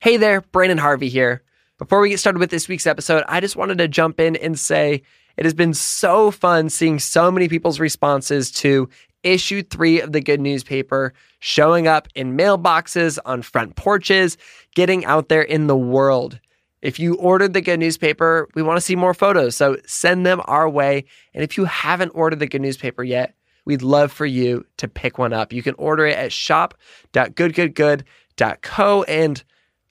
Hey there, Brandon Harvey here. Before we get started with this week's episode, I just wanted to jump in and say it has been so fun seeing so many people's responses to issue three of the good newspaper showing up in mailboxes, on front porches, getting out there in the world. If you ordered the good newspaper, we want to see more photos, so send them our way. And if you haven't ordered the good newspaper yet, we'd love for you to pick one up. You can order it at shop.goodgoodgood.co and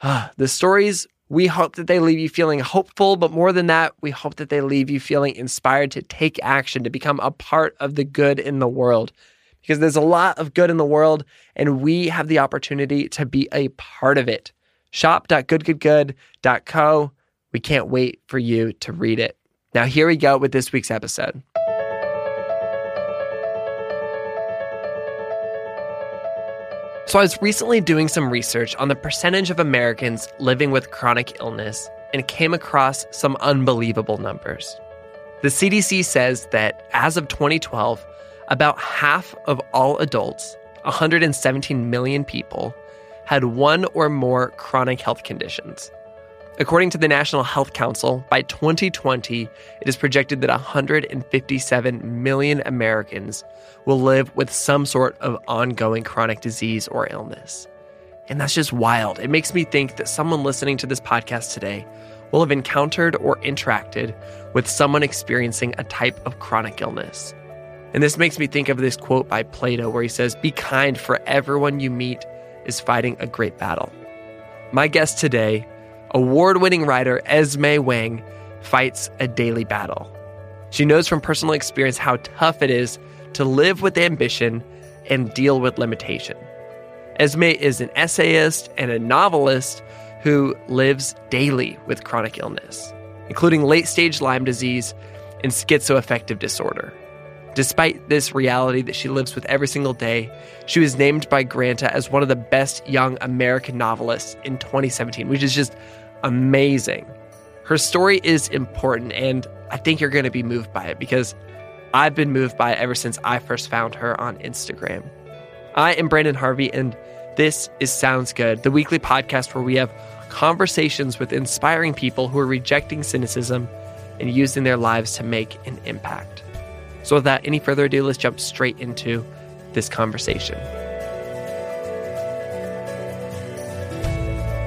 the stories, we hope that they leave you feeling hopeful, but more than that, we hope that they leave you feeling inspired to take action, to become a part of the good in the world. Because there's a lot of good in the world, and we have the opportunity to be a part of it. Shop.goodgoodgood.co. We can't wait for you to read it. Now, here we go with this week's episode. So, I was recently doing some research on the percentage of Americans living with chronic illness and came across some unbelievable numbers. The CDC says that as of 2012, about half of all adults, 117 million people, had one or more chronic health conditions. According to the National Health Council, by 2020, it is projected that 157 million Americans will live with some sort of ongoing chronic disease or illness. And that's just wild. It makes me think that someone listening to this podcast today will have encountered or interacted with someone experiencing a type of chronic illness. And this makes me think of this quote by Plato where he says, Be kind, for everyone you meet is fighting a great battle. My guest today award winning writer Esme Wang fights a daily battle. She knows from personal experience how tough it is to live with ambition and deal with limitation. Esme is an essayist and a novelist who lives daily with chronic illness, including late stage Lyme disease and schizoaffective disorder. Despite this reality that she lives with every single day, she was named by Granta as one of the best young American novelists in 2017, which is just amazing. Her story is important, and I think you're going to be moved by it because I've been moved by it ever since I first found her on Instagram. I am Brandon Harvey, and this is Sounds Good, the weekly podcast where we have conversations with inspiring people who are rejecting cynicism and using their lives to make an impact. So, without any further ado, let's jump straight into this conversation.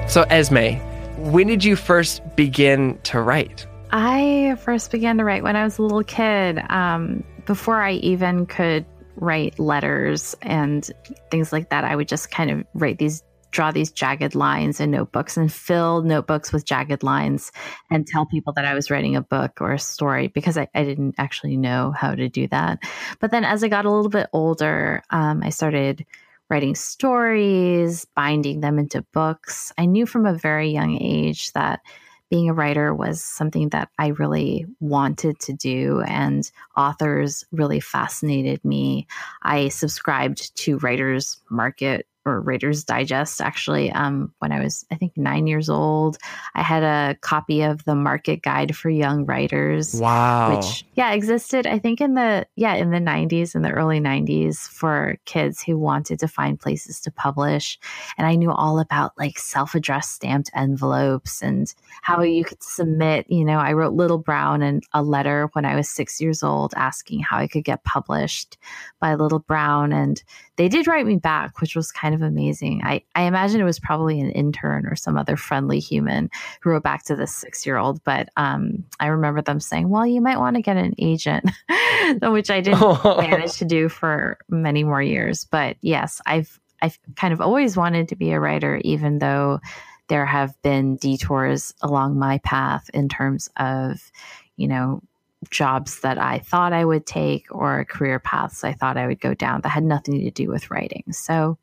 So, Esme, when did you first begin to write? I first began to write when I was a little kid. Um, before I even could write letters and things like that, I would just kind of write these, draw these jagged lines in notebooks and fill notebooks with jagged lines and tell people that I was writing a book or a story because I, I didn't actually know how to do that. But then as I got a little bit older, um, I started writing stories, binding them into books. I knew from a very young age that being a writer was something that I really wanted to do, and authors really fascinated me. I subscribed to Writers Market or Writer's Digest actually um, when I was, I think, nine years old. I had a copy of the Market Guide for Young Writers. Wow. Which, yeah, existed, I think, in the, yeah, in the 90s, in the early 90s for kids who wanted to find places to publish. And I knew all about like self addressed stamped envelopes and how you could submit. You know, I wrote Little Brown and a letter when I was six years old asking how I could get published by Little Brown. And they did write me back, which was kind of amazing. I, I imagine it was probably an intern or some other friendly human who wrote back to this six year old. But um, I remember them saying, well, you might want to get an agent, which I didn't manage to do for many more years. But yes, I've, I've kind of always wanted to be a writer, even though there have been detours along my path in terms of, you know, jobs that I thought I would take or career paths I thought I would go down that had nothing to do with writing. So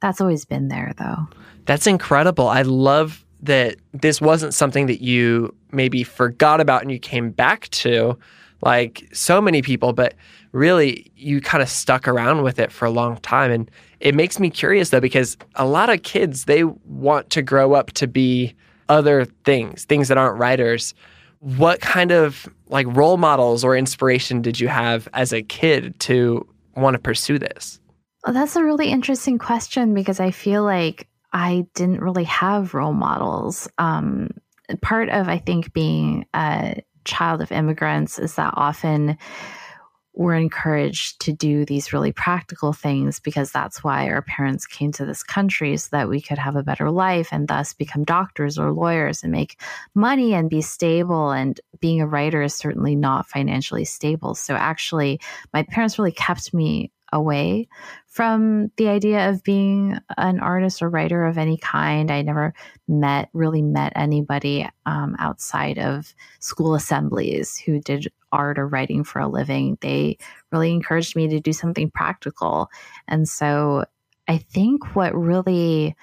that's always been there, though. That's incredible. I love that this wasn't something that you maybe forgot about and you came back to like so many people, but really you kind of stuck around with it for a long time. And it makes me curious though, because a lot of kids, they want to grow up to be other things, things that aren't writers. What kind of like role models or inspiration did you have as a kid to want to pursue this? Well, that's a really interesting question because I feel like I didn't really have role models. Um, part of, I think, being a child of immigrants is that often we're encouraged to do these really practical things because that's why our parents came to this country so that we could have a better life and thus become doctors or lawyers and make money and be stable. And being a writer is certainly not financially stable. So actually, my parents really kept me away from the idea of being an artist or writer of any kind. I never met, really met anybody um, outside of school assemblies who did art or writing for a living. They really encouraged me to do something practical. And so I think what really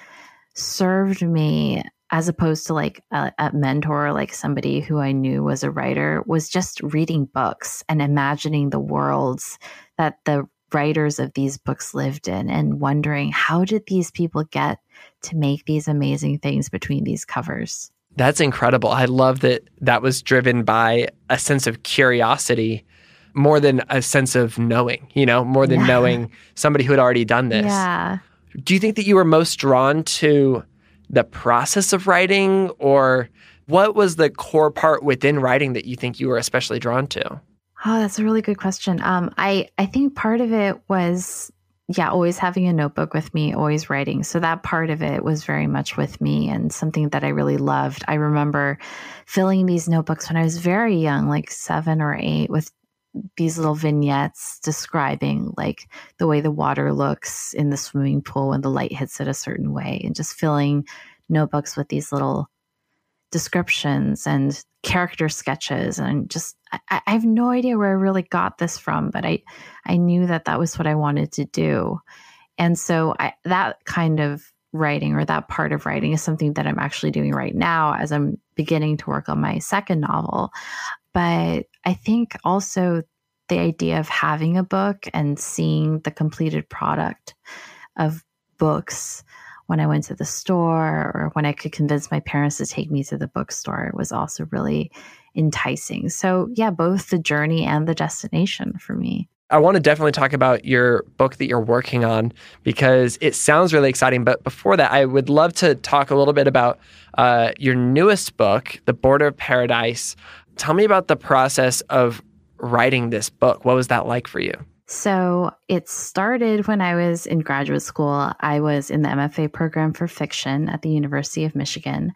served me as opposed to like a, a, mentor, like somebody who I knew was a writer, was just reading books and imagining the worlds that the writers of these books lived in and wondering how did these people get to make these amazing things between these covers. That's incredible. I love that that was driven by a sense of curiosity more than a sense of knowing, you know, more than yeah. knowing somebody who had already done this. Yeah. Do you think that you were most drawn to the process of writing or what was the core part within writing that you think you were especially drawn to? Oh, that's a really good question. Um, I I think part of it was yeah, always having a notebook with me, always writing. So that part of it was very much with me and something that I really loved. I remember filling these notebooks when I was very young, like seven or eight, with these little vignettes describing like the way the water looks in the swimming pool when the light hits it a certain way and just filling notebooks with these little descriptions and character sketches and just I, I, have no idea where I really got this from, but I I knew that that was what I wanted to do, and so I, that kind of writing or that part of writing is something that I'm actually doing right now as I'm beginning to work on my second novel. But I think also the idea of having a book and seeing the completed product of books when I went to the store or when I could convince my parents to take me to the bookstore was also really enticing. So, yeah, both the journey and the destination for me. I want to definitely talk about your book that you're working on because it sounds really exciting. But before that, I would love to talk a little bit about uh, your newest book, The Border of Paradise. Tell me about the process of writing this book. What was that like for you? So it started when I was in graduate school. I was in the MFA program for fiction at the University of Michigan.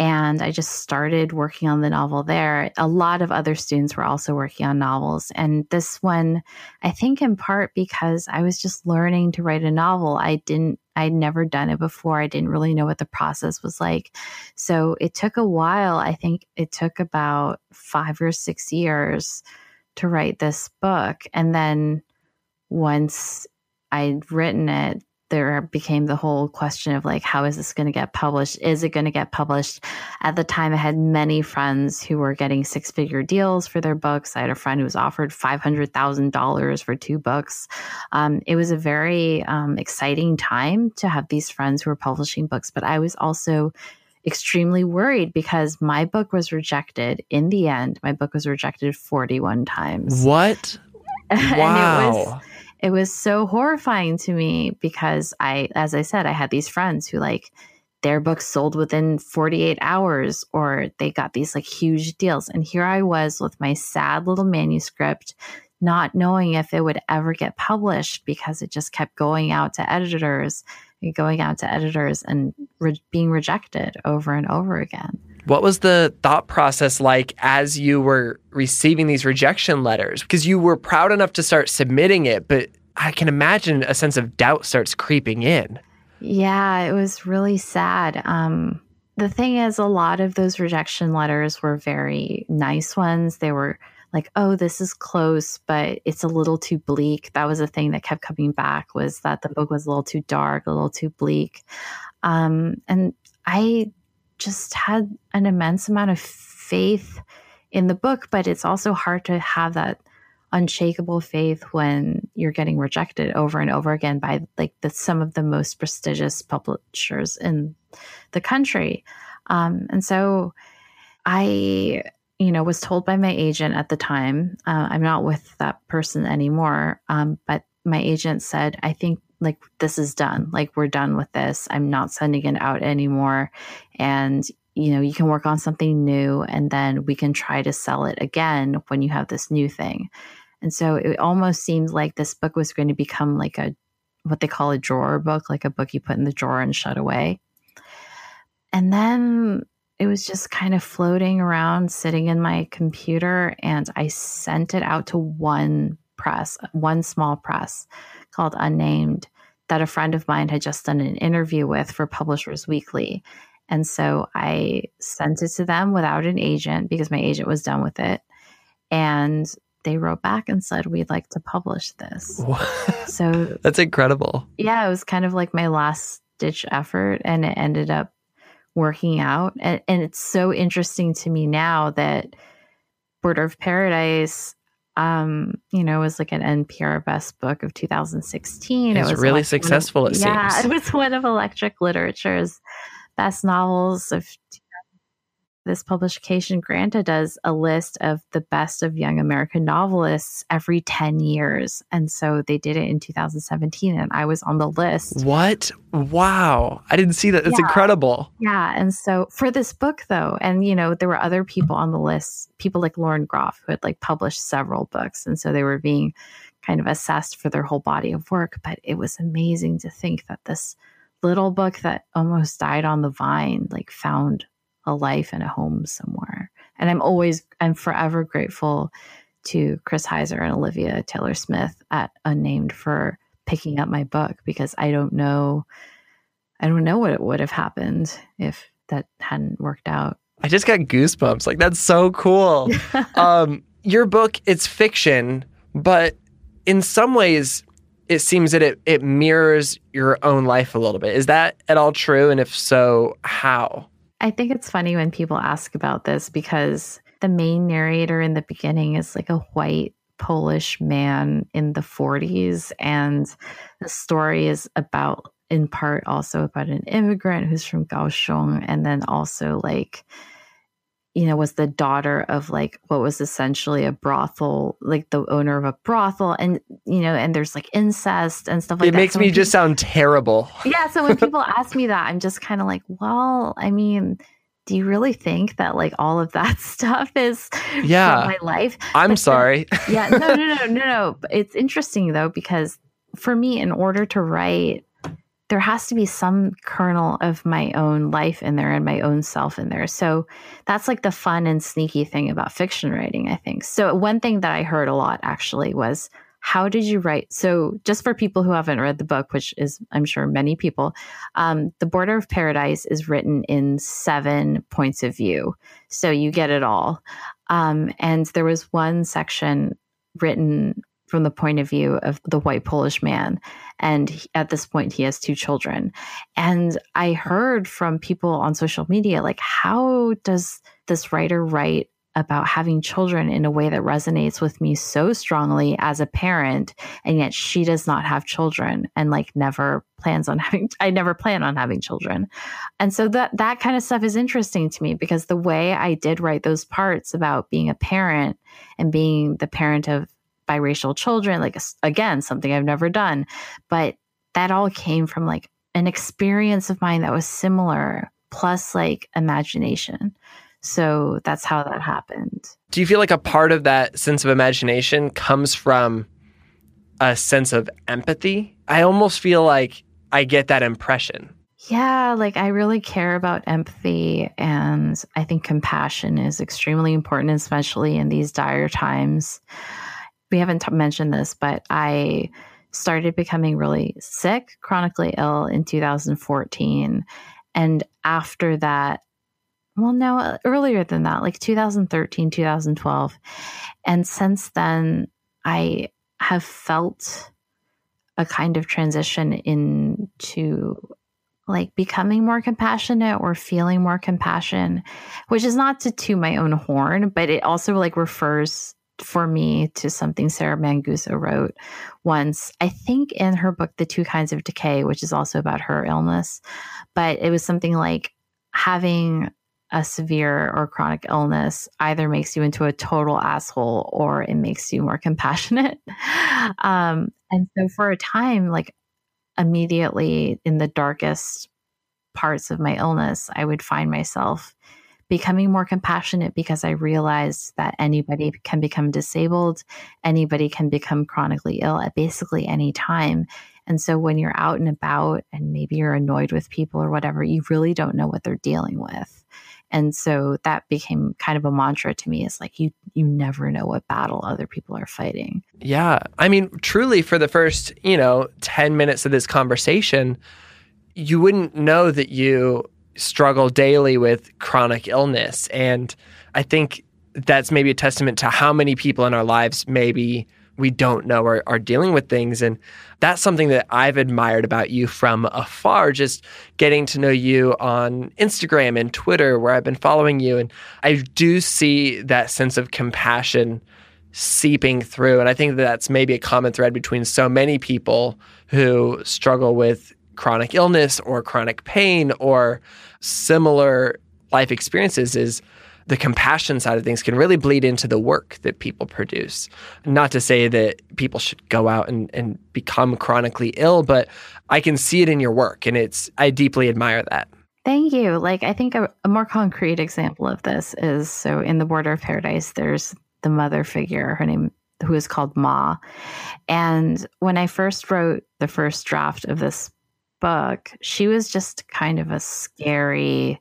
And I just started working on the novel there. A lot of other students were also working on novels. And this one, I think in part because I was just learning to write a novel. I didn't, I'd never done it before. I didn't really know what the process was like. So it took a while. I think it took about five or six years to write this book. And then once I'd written it, there became the whole question of like, how is this going to get published? Is it going to get published? At the time, I had many friends who were getting six figure deals for their books. I had a friend who was offered $500,000 for two books. Um, it was a very um, exciting time to have these friends who were publishing books, but I was also extremely worried because my book was rejected in the end. My book was rejected 41 times. What? Wow it was so horrifying to me because I, as I said, I had these friends who like their books sold within 48 hours or they got these like huge deals. And here I was with my sad little manuscript, not knowing if it would ever get published because it just kept going out to editors and going out to editors and re- being rejected over and over again. What was the thought process like as you were receiving these rejection letters? Because you were proud enough to start submitting it, but I can imagine a sense of doubt starts creeping in. Yeah, it was really sad. Um, the thing is, a lot of those rejection letters were very nice ones. They were like, oh, this is close, but it's a little too bleak. That was a thing that kept coming back was that the book was a little too dark, a little too bleak. Um, and I just had an immense amount of faith in the book, but it's also hard to have that unshakable faith when you're getting rejected over and over again by like the, some of the most prestigious publishers in the country. Um, and so I, you know, was told by my agent at the time, uh, I'm not with that person anymore, um, but my agent said, I think like this is done. Like we're done with this. I'm not sending it out anymore. And you know, you can work on something new and then we can try to sell it again when you have this new thing. And so it almost seemed like this book was going to become like a what they call a drawer book, like a book you put in the drawer and shut away. And then it was just kind of floating around sitting in my computer and I sent it out to one press, one small press called Unnamed that a friend of mine had just done an interview with for Publishers Weekly. And so I sent it to them without an agent because my agent was done with it. And they wrote back and said, We'd like to publish this. so that's incredible. Yeah, it was kind of like my last ditch effort. And it ended up working out. And, and it's so interesting to me now that Border of Paradise um, you know, it was like an NPR Best Book of 2016. It was, it was really successful. Of, it yeah, seems. it was one of Electric Literature's best novels of this publication Granta does a list of the best of young American novelists every 10 years. And so they did it in 2017 and I was on the list. What? Wow. I didn't see that. That's yeah. incredible. Yeah. And so for this book though, and you know, there were other people on the list, people like Lauren Groff who had like published several books. And so they were being kind of assessed for their whole body of work. But it was amazing to think that this little book that almost died on the vine like found a life and a home somewhere and i'm always i'm forever grateful to chris heiser and olivia taylor smith at unnamed for picking up my book because i don't know i don't know what it would have happened if that hadn't worked out i just got goosebumps like that's so cool um your book it's fiction but in some ways it seems that it, it mirrors your own life a little bit. Is that at all true? And if so, how? I think it's funny when people ask about this because the main narrator in the beginning is like a white Polish man in the 40s. And the story is about, in part, also about an immigrant who's from Kaohsiung. And then also like you know, was the daughter of like what was essentially a brothel, like the owner of a brothel, and you know, and there's like incest and stuff like it that. It makes so me people, just sound terrible. Yeah. So when people ask me that, I'm just kind of like, well, I mean, do you really think that like all of that stuff is yeah my life? I'm but sorry. yeah. No, no, no, no, no. It's interesting though because for me, in order to write there has to be some kernel of my own life in there and my own self in there. So that's like the fun and sneaky thing about fiction writing, I think. So one thing that I heard a lot actually was how did you write? So just for people who haven't read the book, which is I'm sure many people, um, the Border of Paradise is written in seven points of view. So you get it all. Um, and there was one section written from the point of view of the white Polish man. And he, at this point, he has two children. And I heard from people on social media, like, how does this writer write about having children in a way that resonates with me so strongly as a parent and yet she does not have children and like never plans on having I never plan on having children. And so that that kind of stuff is interesting to me because the way I did write those parts about being a parent and being the parent of biracial children, like again, something I've never done. But that all came from like an experience of mine that was similar, plus like imagination. So that's how that happened. Do you feel like a part of that sense of imagination comes from a sense of empathy? I almost feel like I get that impression. Yeah, like I really care about empathy and I think compassion is extremely important, especially in these dire times we haven't t- mentioned this, but I started becoming really sick, chronically ill in 2014. And after that, well, no, uh, earlier than that, like 2013, 2012. And since then, I have felt a kind of transition into like becoming more compassionate or feeling more compassion, which is not to toot my own horn, but it also like refers for me to something Sarah Manguso wrote once, I think in her book, The Two Kinds of Decay, which is also about her illness. But it was something like having a severe or chronic illness either makes you into a total asshole or it makes you more compassionate. Um, and so for a time, like immediately in the darkest parts of my illness, I would find myself becoming more compassionate because I realized that anybody can become disabled, anybody can become chronically ill at basically any time. And so when you're out and about and maybe you're annoyed with people or whatever, you really don't know what they're dealing with. And so that became kind of a mantra to me. It's like you you never know what battle other people are fighting. Yeah. I mean, truly for the first, you know, 10 minutes of this conversation, you wouldn't know that you struggle daily with chronic illness. And I think that's maybe a testament to how many people in our lives maybe we don't know are, are dealing with things. And that's something that I've admired about you from afar, just getting to know you on Instagram and Twitter, where I've been following you. And I do see that sense of compassion seeping through. And I think that that's maybe a common thread between so many people who struggle with chronic illness or chronic pain or similar life experiences is the compassion side of things can really bleed into the work that people produce. Not to say that people should go out and, and become chronically ill, but I can see it in your work and it's I deeply admire that. Thank you. Like I think a, a more concrete example of this is so in the border of paradise, there's the mother figure, her name who is called Ma. And when I first wrote the first draft of this book, she was just kind of a scary,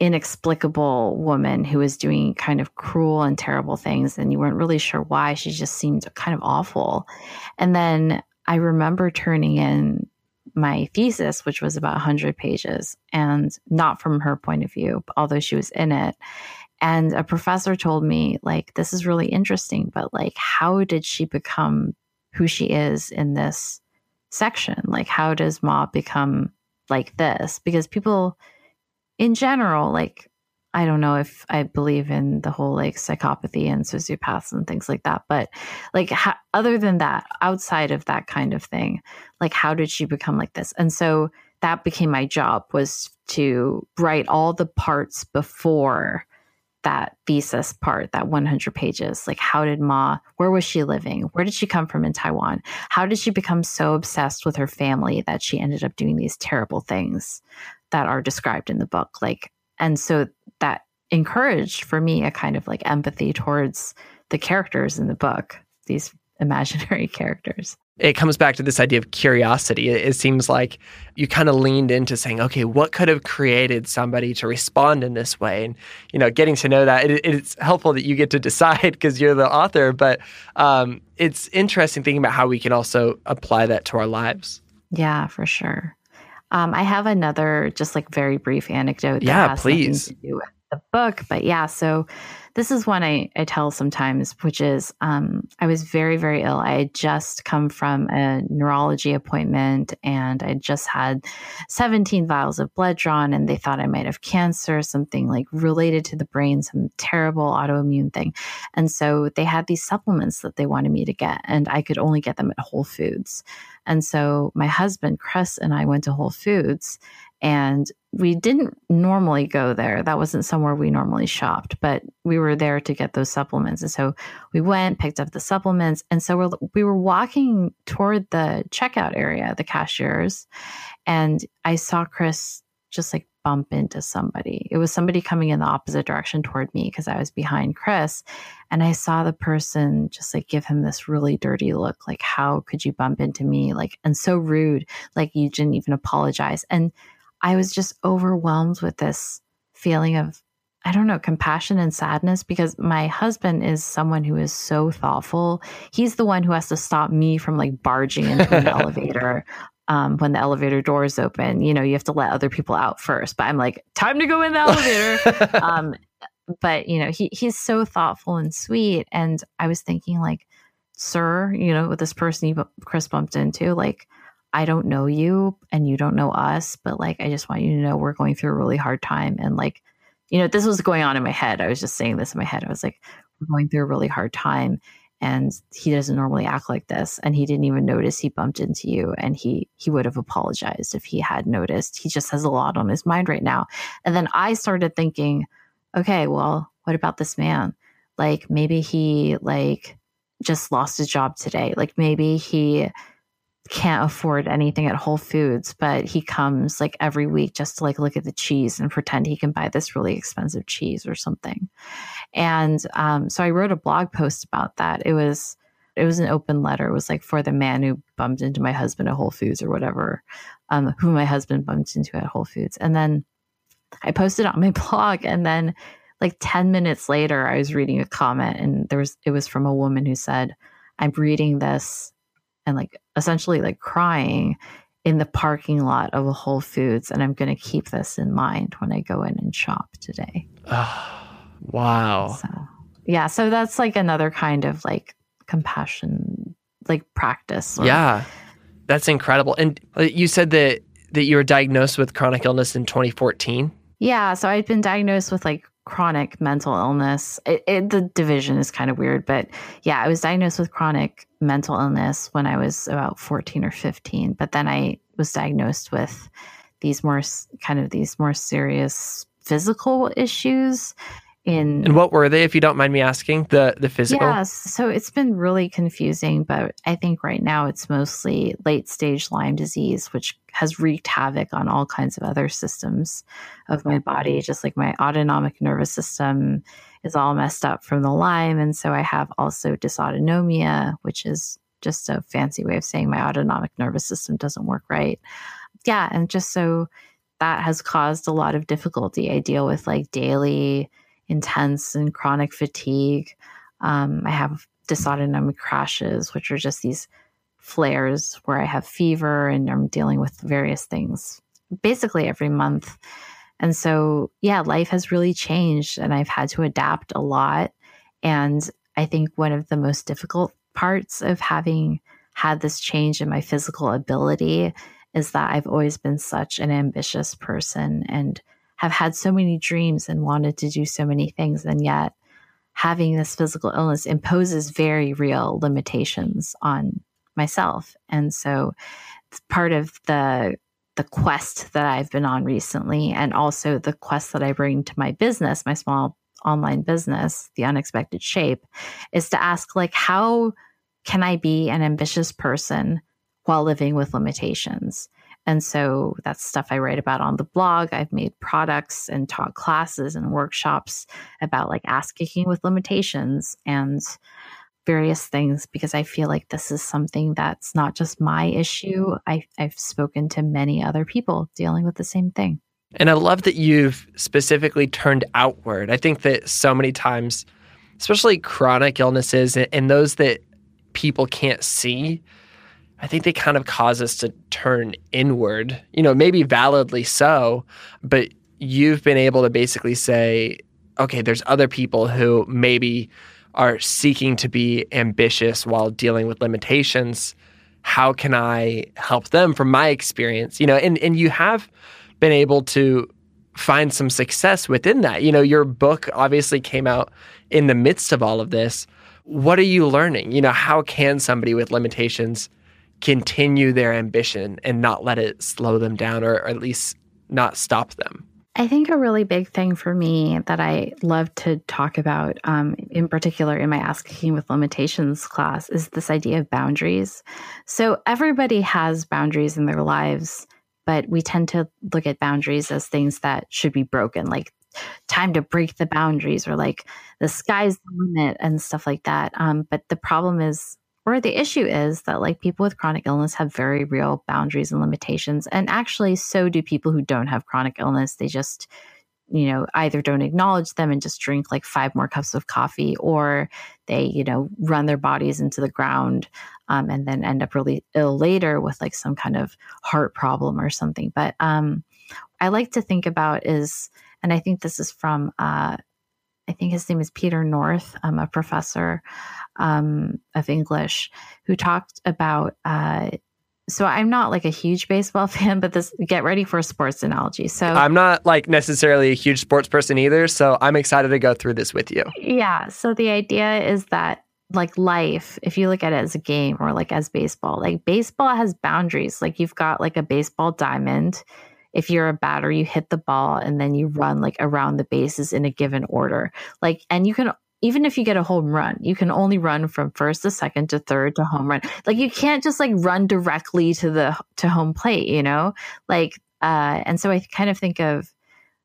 inexplicable woman who was doing kind of cruel and terrible things. And you weren't really sure why. She just seemed kind of awful. And then I remember turning in my thesis, which was about 100 pages, and not from her point of view, although she was in it. And a professor told me, like, this is really interesting, but like, how did she become who she is in this section. Like, how does Ma become like this? Because people in general, like, I don't know if I believe in the whole like psychopathy and sociopaths and things like that, but like ha- other than that, outside of that kind of thing, like how did she become like this? And so that became my job was to write all the parts before that thesis part, that 100 pages. Like, how did Ma, where was she living? Where did she come from in Taiwan? How did she become so obsessed with her family that she ended up doing these terrible things that are described in the book? Like, and so that encouraged for me a kind of like empathy towards the characters in the book, these imaginary characters it comes back to this idea of curiosity. It, it seems like you kind of leaned into saying, okay, what could have created somebody to respond in this way? And, you know, getting to know that, it, it's helpful that you get to decide because you're the author, but um, it's interesting thinking about how we can also apply that to our lives. Yeah, for sure. Um, I have another just like very brief anecdote. yeah, please. to do with the book, but yeah, so this is one I, I tell sometimes, which is um, I was very, very ill. I had just come from a neurology appointment and I just had 17 vials of blood drawn, and they thought I might have cancer, something like related to the brain, some terrible autoimmune thing. And so they had these supplements that they wanted me to get, and I could only get them at Whole Foods. And so my husband, Chris, and I went to Whole Foods and we didn't normally go there. That wasn't somewhere we normally shopped, but we were there to get those supplements. And so we went, picked up the supplements. And so we're, we were walking toward the checkout area, the cashiers, and I saw Chris just like bump into somebody. It was somebody coming in the opposite direction toward me because I was behind Chris. And I saw the person just like give him this really dirty look like, how could you bump into me? Like, and so rude, like you didn't even apologize. And I was just overwhelmed with this feeling of, I don't know, compassion and sadness because my husband is someone who is so thoughtful. He's the one who has to stop me from like barging into an elevator um, when the elevator doors open. You know, you have to let other people out first. But I'm like, time to go in the elevator. um, but you know, he he's so thoughtful and sweet. And I was thinking, like, sir, you know, with this person you Chris bumped into, like, I don't know you and you don't know us, but like, I just want you to know we're going through a really hard time. And like, you know, this was going on in my head. I was just saying this in my head. I was like, we're going through a really hard time. And he doesn't normally act like this. And he didn't even notice he bumped into you. And he he would have apologized if he had noticed. He just has a lot on his mind right now. And then I started thinking, okay, well, what about this man? Like maybe he like just lost his job today. Like maybe he can't afford anything at Whole Foods, but he comes like every week just to like look at the cheese and pretend he can buy this really expensive cheese or something. And um, so I wrote a blog post about that. It was it was an open letter. It was like for the man who bumped into my husband at Whole Foods or whatever, um, who my husband bumped into at Whole Foods. And then I posted on my blog, and then like 10 minutes later, I was reading a comment, and there was it was from a woman who said, I'm reading this and like essentially like crying in the parking lot of a Whole Foods. And I'm going to keep this in mind when I go in and shop today. Oh, wow. So, yeah. So that's like another kind of like compassion, like practice. Or, yeah. That's incredible. And uh, you said that that you were diagnosed with chronic illness in 2014. Yeah, so I'd been diagnosed with like chronic mental illness. It, it, the division is kind of weird, but yeah, I was diagnosed with chronic mental illness when I was about 14 or 15. But then I was diagnosed with these more kind of these more serious physical issues in and what were they if you don't mind me asking? The the physical? Yes so it's been really confusing but i think right now it's mostly late stage lyme disease which has wreaked havoc on all kinds of other systems of my body. Just like my autonomic nervous system is all messed up from the lyme and so i have also dysautonomia which is just a fancy way of saying my autonomic nervous system doesn't work right. Yeah and just so that has caused a lot of difficulty. I deal with like daily intense and chronic fatigue. Um, I have dysautonomic crashes, which are just these flares where I have fever and I'm dealing with various things basically every month. And so, yeah, life has really changed and I've had to adapt a lot. And I think one of the most difficult parts of having had this change in my physical ability is that I've always been such an ambitious person and have had so many dreams and wanted to do so many things. And yet, having this physical illness imposes very real limitations on myself. And so, it's part of the the quest that I've been on recently, and also the quest that I bring to my business, my small online business, the unexpected shape, is to ask like, how can I be an ambitious person while living with limitations? And so that's stuff I write about on the blog. I've made products and taught classes and workshops about like ass kicking with limitations and various things because I feel like this is something that's not just my issue. I, I've spoken to many other people dealing with the same thing. And I love that you've specifically turned outward. I think that so many times, especially chronic illnesses and those that people can't see, I think they kind of cause us to turn inward, you know, maybe validly so, but you've been able to basically say, okay, there's other people who maybe are seeking to be ambitious while dealing with limitations. How can I help them from my experience? You know, and, and you have been able to find some success within that. You know, your book obviously came out in the midst of all of this. What are you learning? You know, how can somebody with limitations continue their ambition and not let it slow them down or, or at least not stop them? I think a really big thing for me that I love to talk about, um, in particular in my Ass Kicking with Limitations class, is this idea of boundaries. So everybody has boundaries in their lives, but we tend to look at boundaries as things that should be broken, like time to break the boundaries or like the sky's the limit and stuff like that. Um, but the problem is or the issue is that like people with chronic illness have very real boundaries and limitations. And actually, so do people who don't have chronic illness. They just, you know, either don't acknowledge them and just drink like five more cups of coffee, or they, you know, run their bodies into the ground um, and then end up really ill later with like some kind of heart problem or something. But um, I like to think about is, and I think this is from, uh, I think his name is Peter North, um, a professor um, of English, who talked about uh, so I'm not like a huge baseball fan, but this get ready for a sports analogy. So I'm not like necessarily a huge sports person either, so I'm excited to go through this with you. Yeah, so the idea is that like life, if you look at it as a game or like as baseball, like baseball has boundaries. Like you've got like a baseball diamond. If you're a batter, you hit the ball and then you run like around the bases in a given order. Like and you can even if you get a home run, you can only run from first to second to third to home run. Like you can't just like run directly to the to home plate, you know? Like uh and so I kind of think of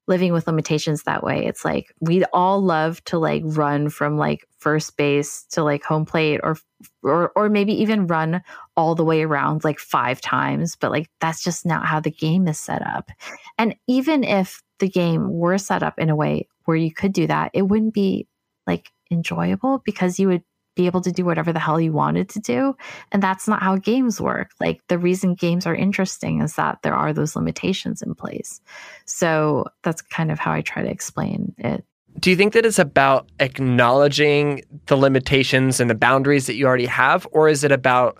living with limitations that way. It's like we'd all love to like run from like first base to like home plate or or or maybe even run all the way around like five times, but like that's just not how the game is set up. And even if the game were set up in a way where you could do that, it wouldn't be like enjoyable because you would be able to do whatever the hell you wanted to do. And that's not how games work. Like the reason games are interesting is that there are those limitations in place. So that's kind of how I try to explain it. Do you think that it's about acknowledging the limitations and the boundaries that you already have, or is it about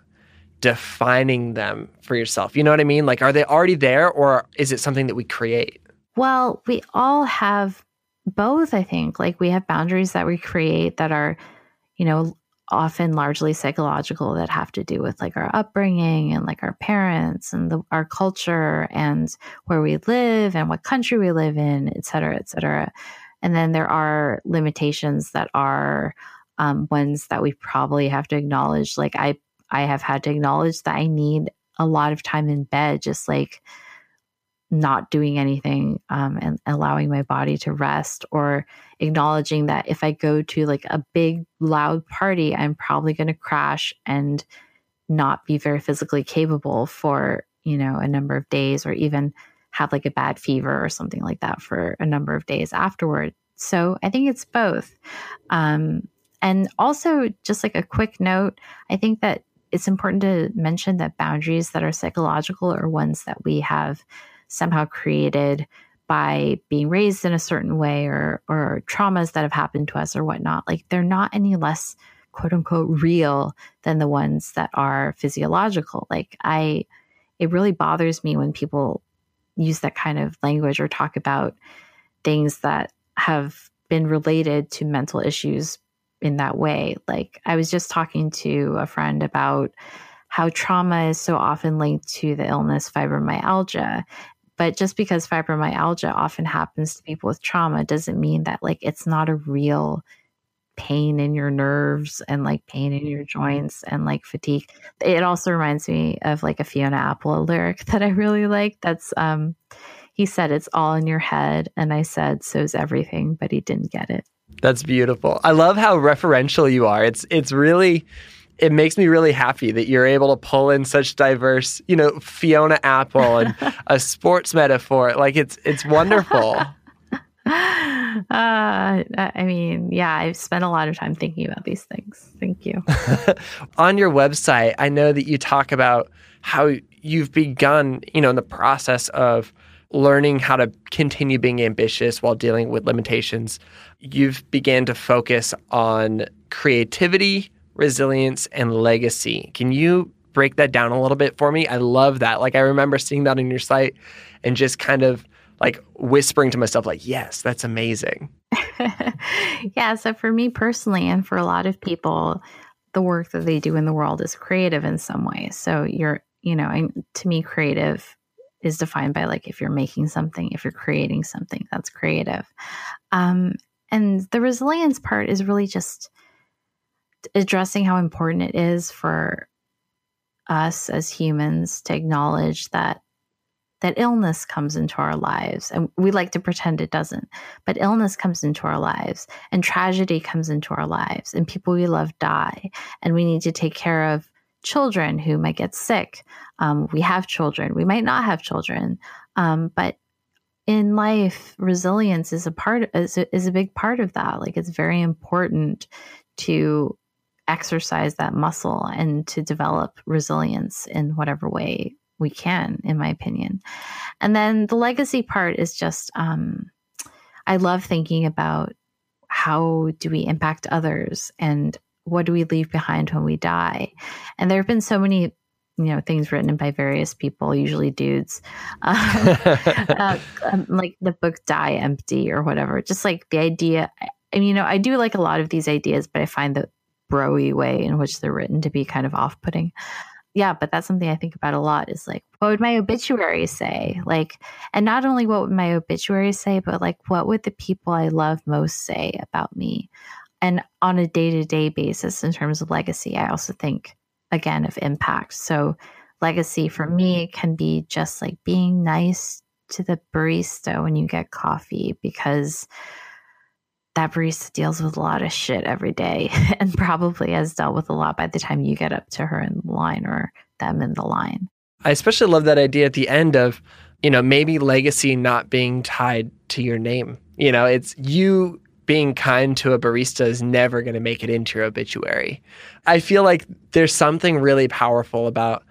defining them for yourself? You know what I mean? Like, are they already there, or is it something that we create? Well, we all have both, I think. Like we have boundaries that we create that are, you know, often largely psychological that have to do with like our upbringing and like our parents and the, our culture and where we live and what country we live in, et cetera, et cetera. And then there are limitations that are um, ones that we probably have to acknowledge. Like I, I have had to acknowledge that I need a lot of time in bed, just like not doing anything um, and allowing my body to rest or acknowledging that if I go to like a big loud party, I'm probably going to crash and not be very physically capable for, you know, a number of days or even have like a bad fever or something like that for a number of days afterward. So I think it's both. Um, and also, just like a quick note, I think that it's important to mention that boundaries that are psychological are ones that we have somehow created by being raised in a certain way or or traumas that have happened to us or whatnot like they're not any less quote unquote real than the ones that are physiological. Like i it really bothers me when people use that kind of language or talk about things that have been related to mental issues in that way. Like i was just talking to a friend about how trauma is so often linked to the illness fibromyalgia but just because fibromyalgia often happens to people with trauma doesn't mean that like it's not a real pain in your nerves and like pain in your joints and like fatigue. It also reminds me of like a Fiona Apple lyric that I really like. That's um he said it's all in your head and I said so's everything, but he didn't get it. That's beautiful. I love how referential you are. It's it's really it makes me really happy that you're able to pull in such diverse, you know, Fiona Apple and a sports metaphor. Like it's it's wonderful. Uh, I mean, yeah, I've spent a lot of time thinking about these things. Thank you. On your website, I know that you talk about how you've begun, you know, in the process of learning how to continue being ambitious while dealing with limitations. You've began to focus on creativity, resilience, and legacy. Can you break that down a little bit for me? I love that. Like I remember seeing that on your site and just kind of like whispering to myself like, "Yes, that's amazing." yeah, so for me personally and for a lot of people, the work that they do in the world is creative in some way. So you're, you know, to me creative is defined by like if you're making something, if you're creating something, that's creative. Um, and the resilience part is really just addressing how important it is for us as humans to acknowledge that that illness comes into our lives. And we like to pretend it doesn't but illness comes into our lives and tragedy comes into our lives and people we love die. And we need to take care of children who might get sick. Um, we have children. We might not have children. Um, but in life resilience is a part is a, is a big part of that. Like it's very important to exercise that muscle and to develop resilience in whatever way we can, in my opinion. And then the legacy part is just, um, I love thinking about how do we impact others and what do we leave behind when we die? And there have been so many you know things written by various people, usually dudes, um, uh, um, like the book "Die Empty" or whatever. Just like the idea. I mean, you know, I do like a lot of these ideas, but I find the broy way in which they're written to be kind of off-putting. Yeah, but that's something I think about a lot. Is like, what would my obituary say? Like, and not only what would my obituary say, but like, what would the people I love most say about me? And on a day-to-day basis, in terms of legacy, I also think again of impact. So legacy for me can be just like being nice to the barista when you get coffee because that barista deals with a lot of shit every day and probably has dealt with a lot by the time you get up to her in the line or them in the line. I especially love that idea at the end of, you know, maybe legacy not being tied to your name. You know, it's you being kind to a barista is never going to make it into your obituary. I feel like there's something really powerful about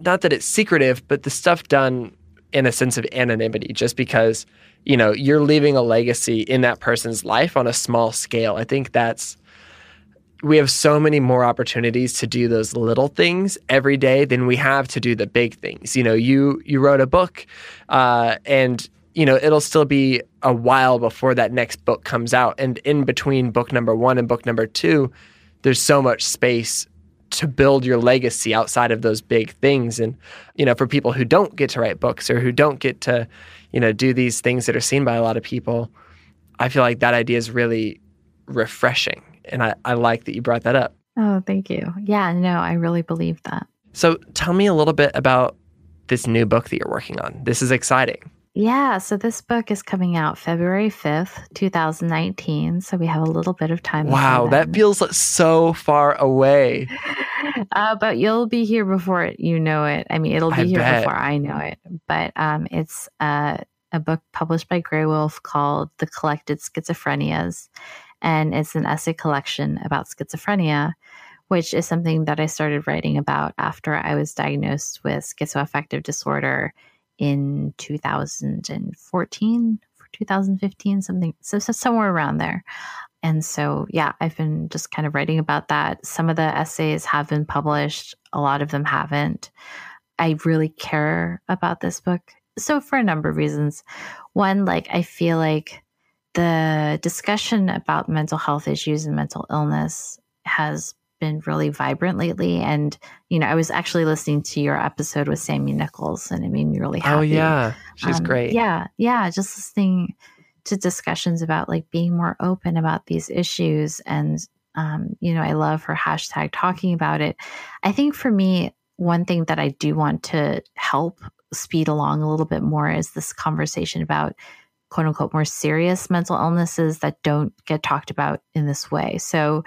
not that it's secretive, but the stuff done in a sense of anonymity just because, you know, you're leaving a legacy in that person's life on a small scale. I think that's we have so many more opportunities to do those little things every day than we have to do the big things. You know, you you wrote a book, uh, and you know, it'll still be a while before that next book comes out. And in between book number one and book number two, there's so much space to build your legacy outside of those big things. And, you know, for people who don't get to write books or who don't get to, you know, do these things that are seen by a lot of people, I feel like that idea is really refreshing. And I, I like that you brought that up. Oh, thank you. Yeah, no, I really believe that. So tell me a little bit about this new book that you're working on. This is exciting. Yeah, so this book is coming out February 5th, 2019. So we have a little bit of time. Wow, that feels so far away. Uh, but you'll be here before you know it. I mean, it'll be I here bet. before I know it. But um, it's uh, a book published by Graywolf called The Collected Schizophrenias. And it's an essay collection about schizophrenia, which is something that I started writing about after I was diagnosed with schizoaffective disorder in 2014 for 2015 something so, so somewhere around there and so yeah i've been just kind of writing about that some of the essays have been published a lot of them haven't i really care about this book so for a number of reasons one like i feel like the discussion about mental health issues and mental illness has been really vibrant lately. And, you know, I was actually listening to your episode with Sammy Nickalls and it made me really oh, happy. Oh, yeah. She's um, great. Yeah. Yeah. Just listening to discussions about like being more open about these issues. And, um, you know, I love her hashtag talking about it. I think for me, one thing that I do want to help speed along a little bit more is this conversation about quote unquote more serious mental illnesses that don't get talked about in this way. So,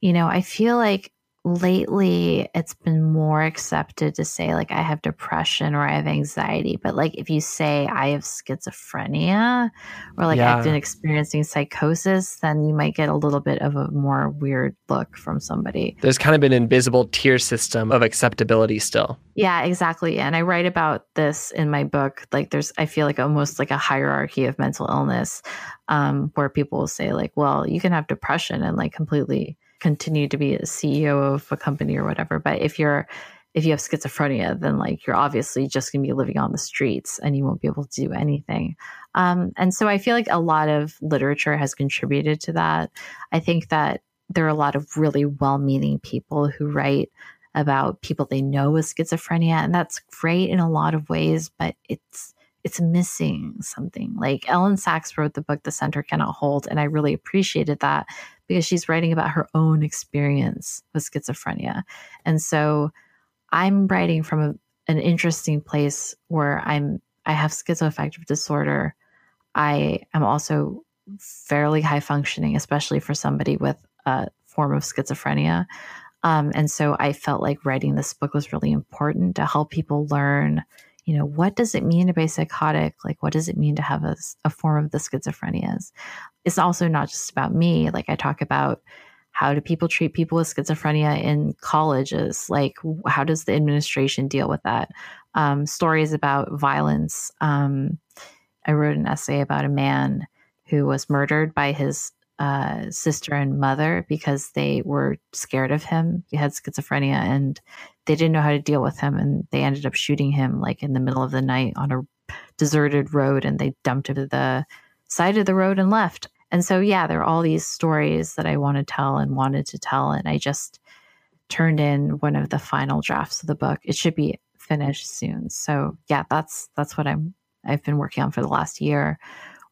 you know, I feel like lately it's been more accepted to say like I have depression or I have anxiety. But like if you say I have schizophrenia or like yeah. I've been experiencing psychosis, then you might get a little bit of a more weird look from somebody. There's kind of an invisible tier system of acceptability still. Yeah, exactly. And I write about this in my book. Like there's I feel like almost like a hierarchy of mental illness um, where people will say like, well, you can have depression and like completely continue to be a CEO of a company or whatever. But if you're if you have schizophrenia, then like you're obviously just going to be living on the streets and you won't be able to do anything. Um, and so I feel like a lot of literature has contributed to that. I think that there are a lot of really well meaning people who write about people they know with schizophrenia, and that's great in a lot of ways, but it's it's missing something. Like Elyn Saks wrote the book The Center Cannot Hold, and I really appreciated that because she's writing about her own experience with schizophrenia. And so I'm writing from a, an interesting place where I'm I have schizoaffective disorder. I am also fairly high functioning, especially for somebody with a form of schizophrenia. Um, and so I felt like writing this book was really important to help people learn you know, what does it mean to be psychotic? Like, what does it mean to have a, a form of the schizophrenias? It's also not just about me. Like, I talk about how do people treat people with schizophrenia in colleges? Like, how does the administration deal with that? Um, stories about violence. Um, I wrote an essay about a man who was murdered by his uh, sister and mother because they were scared of him. He had schizophrenia and they didn't know how to deal with him. And they ended up shooting him like in the middle of the night on a deserted road and they dumped him to the side of the road and left. And so, yeah, there are all these stories that I want to tell and wanted to tell. And I just turned in one of the final drafts of the book. It should be finished soon. So, yeah, that's that's what I'm I've been working on for the last year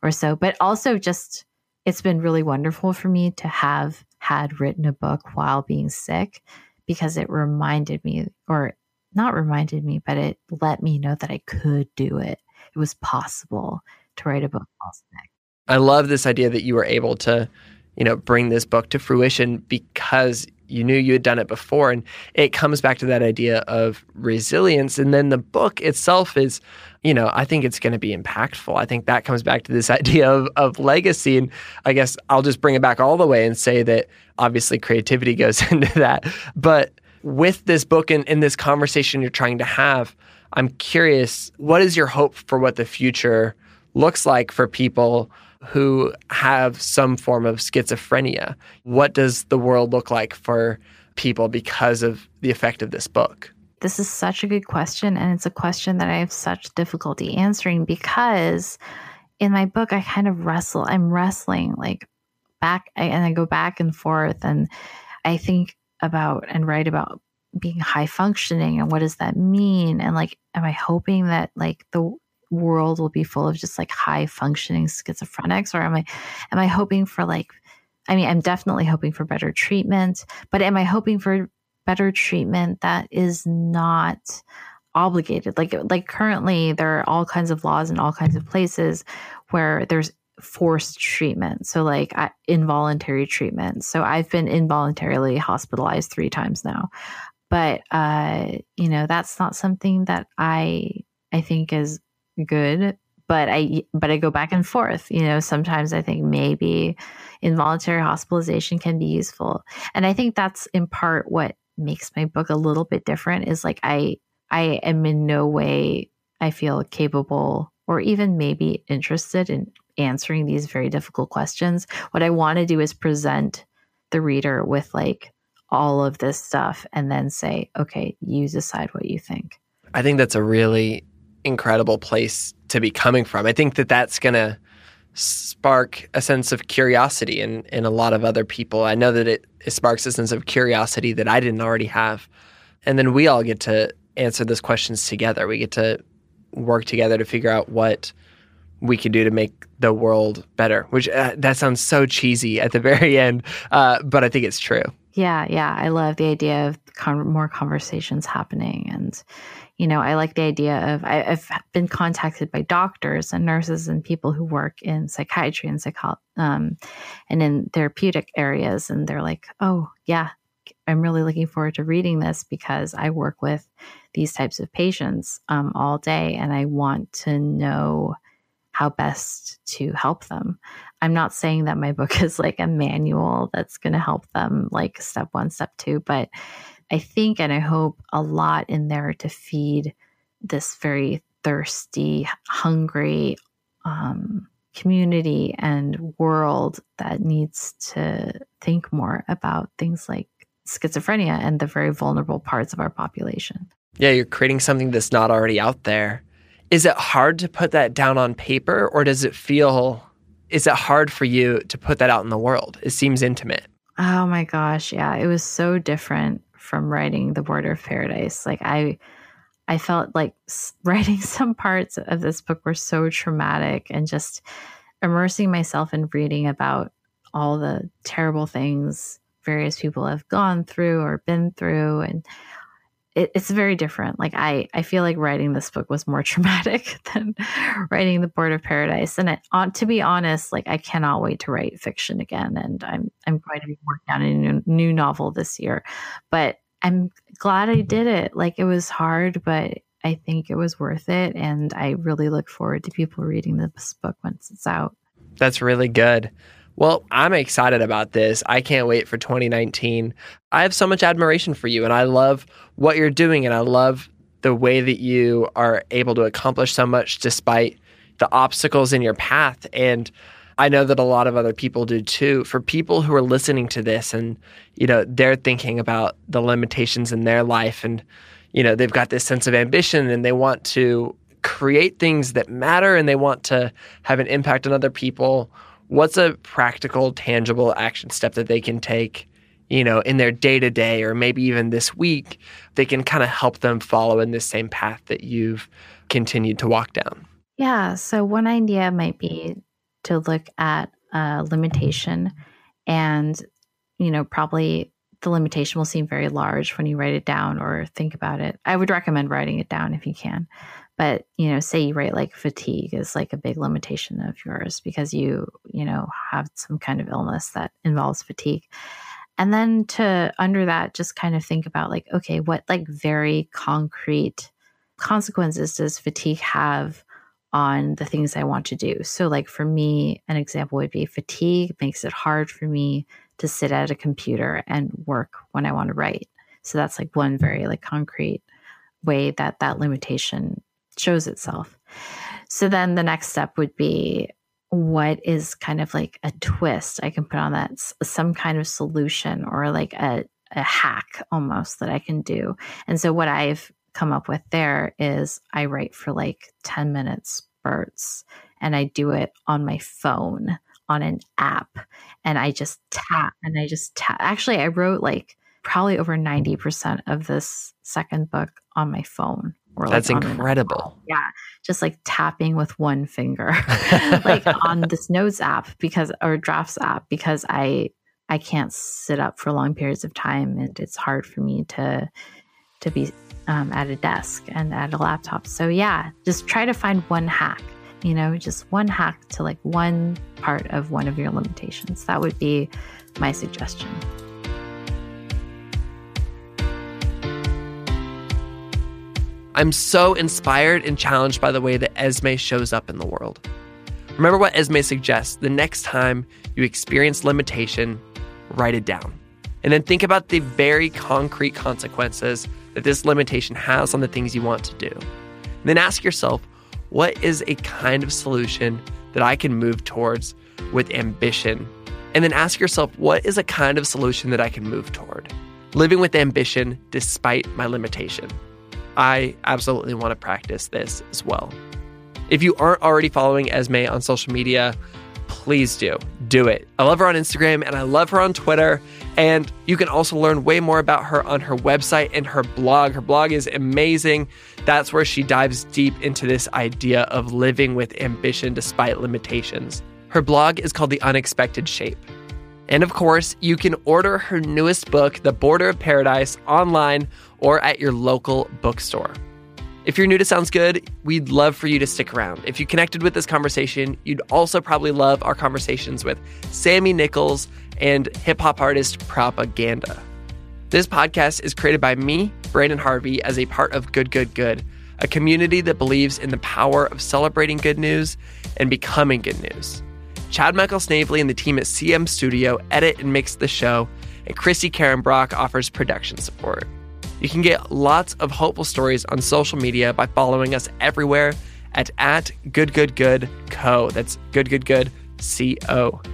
or so. But also just it's been really wonderful for me to have had written a book while being sick because it reminded me or not reminded me, but it let me know that I could do it. It was possible to write a book while sick. I love this idea that you were able to, you know, bring this book to fruition because you knew you had done it before. And it comes back to that idea of resilience. And then the book itself is, you know, I think it's going to be impactful. I think that comes back to this idea of, of legacy. And I guess I'll just bring it back all the way and say that obviously creativity goes into that. But with this book and, and this conversation you're trying to have, I'm curious, what is your hope for what the future looks like for people who have some form of schizophrenia. What does the world look like for people because of the effect of this book? This is such a good question. And it's a question that I have such difficulty answering because in my book, I kind of wrestle. I'm wrestling like back and I go back and forth. And I think about and write about being high functioning and what does that mean? And like, am I hoping that like the world will be full of just like high functioning schizophrenics or am i am i hoping for like i mean i'm definitely hoping for better treatment but am i hoping for better treatment that is not obligated? Like like currently there are all kinds of laws in all kinds of places where there's forced treatment so like involuntary treatment. So i've been involuntarily hospitalized 3 times now but uh you know that's not something that i i think is good but i but i go back and forth you know sometimes i think maybe involuntary hospitalization can be useful. And i think that's in part what makes my book a little bit different is like i i am in no way i feel capable or even maybe interested in answering these very difficult questions. What i want to do is present the reader with like all of this stuff and then say okay you decide what you think. I think that's a really incredible place to be coming from. I think that that's going to spark a sense of curiosity in, in a lot of other people. I know that it, it sparks a sense of curiosity that I didn't already have. And then we all get to answer those questions together. We get to work together to figure out what we can do to make the world better, which uh, that sounds so cheesy at the very end, uh, but I think it's true. Yeah, yeah. I love the idea of con- more conversations happening and you know, I like the idea of I, have been contacted by doctors and nurses and people who work in psychiatry and psycho um, and in therapeutic areas, and they're like, "Oh, yeah, I'm really looking forward to reading this because I work with these types of patients um, all day, and I want to know." how best to help them. I'm not saying that my book is like a manual that's going to help them like step 1 step 2 but I think and I hope a lot in there to feed this very thirsty, hungry um, community and world that needs to think more about things like schizophrenia and the very vulnerable parts of our population. Yeah, you're creating something that's not already out there. Is it hard to put that down on paper or does it feel is it hard for you to put that out in the world? It seems intimate. Oh my gosh, yeah, it was so different from writing The Border of Paradise. Like I I felt like writing some parts of this book were so traumatic and just immersing myself in reading about all the terrible things various people have gone through or been through and it, it's very different. Like I, I feel like writing this book was more traumatic than writing The Border of Paradise. And it, to be honest, like I cannot wait to write fiction again. And I'm, I'm going to be working on a new, new novel this year. But I'm glad I did it. Like it was hard, but I think it was worth it. And I really look forward to people reading this book once it's out. That's really good. Well, I'm excited about this. I can't wait for 2019. I have so much admiration for you, and I love what you're doing, and I love the way that you are able to accomplish so much despite the obstacles in your path. And I know that a lot of other people do too. For people who are listening to this and, you know, they're thinking about the limitations in their life and, you know, they've got this sense of ambition and they want to create things that matter and they want to have an impact on other people. What's a practical, tangible action step that they can take, you know, in their day to day or maybe even this week? They can kind of help them follow in this same path that you've continued to walk down. Yeah. So, one idea might be to look at a limitation and, you know, probably the limitation will seem very large when you write it down or think about it. I would recommend writing it down if you can. But, you know, say you write like fatigue is like a big limitation of yours because you, you know, have some kind of illness that involves fatigue. And then to under that, just kind of think about like, okay, what like very concrete consequences does fatigue have on the things I want to do. So, like for me, an example would be fatigue makes it hard for me to sit at a computer and work when I want to write. So that's like one very like concrete way that that limitation shows itself. So then the next step would be what is kind of like a twist I can put on that, some kind of solution or like a, a hack almost that I can do. And so what I've come up with there is I write for like 10 minutes spurts and I do it on my phone on an app and I just tap and I just tap. Actually, I wrote like probably over 90% of this second book on my phone. Or That's like incredible. Yeah. Just like tapping with one finger, like on this notes app because, or drafts app, because I, I can't sit up for long periods of time and it's hard for me to, to be um, at a desk and at a laptop. So, yeah, just try to find one hack, you know, just one hack to like one part of one of your limitations. That would be my suggestion. I'm so inspired and challenged by the way that Esme shows up in the world. Remember what Esme suggests the next time you experience limitation, write it down. And then think about the very concrete consequences that this limitation has on the things you want to do. And then ask yourself, what is a kind of solution that I can move towards with ambition? And then ask yourself, what is a kind of solution that I can move toward? Living with ambition despite my limitation. I absolutely want to practice this as well. If you aren't already following Esme on social media, please do. Do it. I love her on Instagram and I love her on Twitter. And you can also learn way more about her on her website and her blog. Her blog is amazing. That's where she dives deep into this idea of living with ambition despite limitations. Her blog is called The Unexpected Shape. And of course, you can order her newest book, The Border of Paradise, online or at your local bookstore. If you're new to Sounds Good, we'd love for you to stick around. If you connected with this conversation, you'd also probably love our conversations with Sammy Nickalls and hip hop artist Propaganda. This podcast is created by me, Branden Harvey, as a part of Good Good Good, a community that believes in the power of celebrating good news and becoming good news. Chad Michael Snavely and the team at CM Studio edit and mix the show, and Chrissy Karen Brock offers production support. You can get lots of hopeful stories on social media by following us everywhere at, at goodgoodgoodco. That's goodgoodgoodco.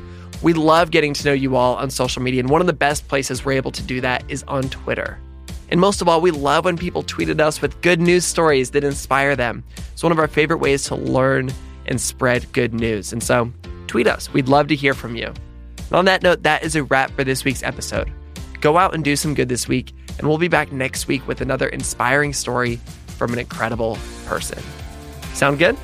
We love getting to know you all on social media, and one of the best places we're able to do that is on Twitter. And most of all, we love when people tweeted us with good news stories that inspire them. It's one of our favorite ways to learn and spread good news. And so, tweet us. We'd love to hear from you. And on that note, that is a wrap for this week's episode. Go out and do some good this week and we'll be back next week with another inspiring story from an incredible person. Sound good?